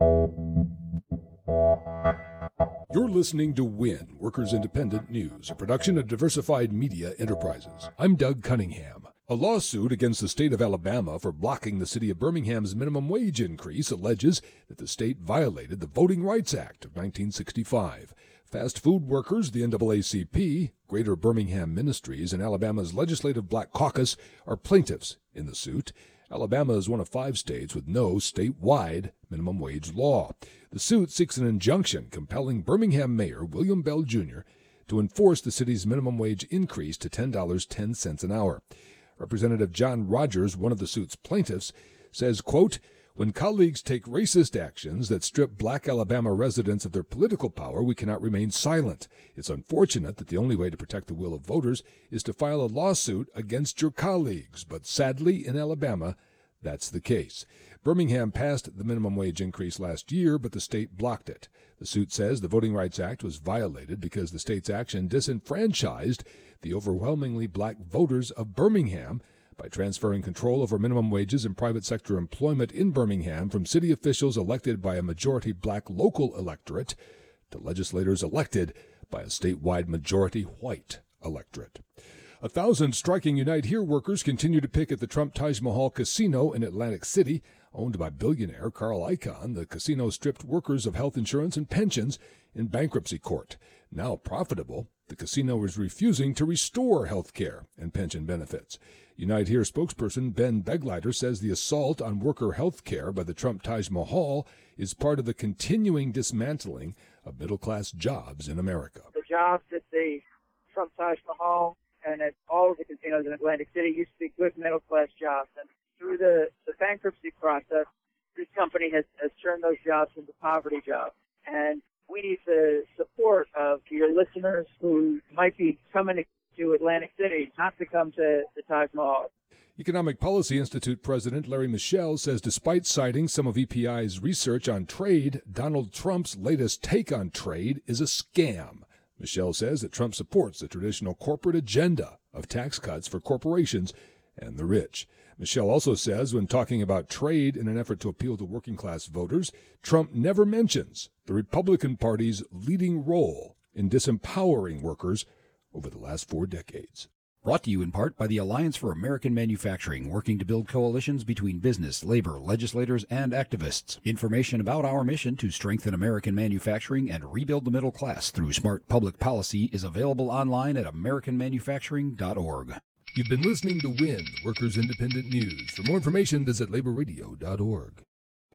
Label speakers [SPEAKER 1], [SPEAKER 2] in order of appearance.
[SPEAKER 1] You're listening to WIN, Workers Independent News, a production of Diversified Media Enterprises. I'm Doug Cunningham. A lawsuit against the state of Alabama for blocking the city of Birmingham's minimum wage increase alleges that the state violated the Voting Rights Act of 1965. Fast food workers, the NAACP, Greater Birmingham Ministries, and Alabama's Legislative Black Caucus are plaintiffs in the suit. Alabama is one of five states with no statewide minimum wage law. The suit seeks an injunction compelling Birmingham Mayor William Bell Jr. to enforce the city's minimum wage increase to $10.10 an hour. Representative John Rogers, one of the suit's plaintiffs, says, quote, when colleagues take racist actions that strip black Alabama residents of their political power, we cannot remain silent. It's unfortunate that the only way to protect the will of voters is to file a lawsuit against your colleagues, but sadly, in Alabama, that's the case. Birmingham passed the minimum wage increase last year, but the state blocked it. The suit says the Voting Rights Act was violated because the state's action disenfranchised the overwhelmingly black voters of Birmingham by transferring control over minimum wages and private sector employment in Birmingham from city officials elected by a majority black local electorate to legislators elected by a statewide majority white electorate. A thousand striking Unite Here workers continue to pick at the Trump Taj Mahal Casino in Atlantic City. Owned by billionaire Carl Icahn, the casino stripped workers of health insurance and pensions in bankruptcy court. Now profitable, the casino is refusing to restore health care and pension benefits. Unite Here spokesperson Ben Begleiter says the assault on worker health care by the Trump Taj Mahal is part of the continuing dismantling of middle class jobs in America.
[SPEAKER 2] The jobs at the Trump Taj Mahal and at all of the casinos in Atlantic City used to be good middle class jobs. And through the, the bankruptcy process, this company has, has turned those jobs into poverty jobs. And we need the support of your listeners who might be coming to Atlantic City, not to come to the Taj Mahal.
[SPEAKER 1] Economic Policy Institute President Larry Mishel says despite citing some of EPI's research on trade, Donald Trump's latest take on trade is a scam. Mishel says that Trump supports the traditional corporate agenda of tax cuts for corporations and the rich. Mishel also says when talking about trade in an effort to appeal to working class voters, Trump never mentions the Republican Party's leading role in disempowering workers over the last four decades.
[SPEAKER 3] Brought to you in part by the Alliance for American Manufacturing, working to build coalitions between business, labor, legislators, and activists. Information about our mission to strengthen American manufacturing and rebuild the middle class through smart public policy is available online at AmericanManufacturing.org.
[SPEAKER 1] You've been listening to WIN, Workers Independent News. For more information, visit laborradio.org.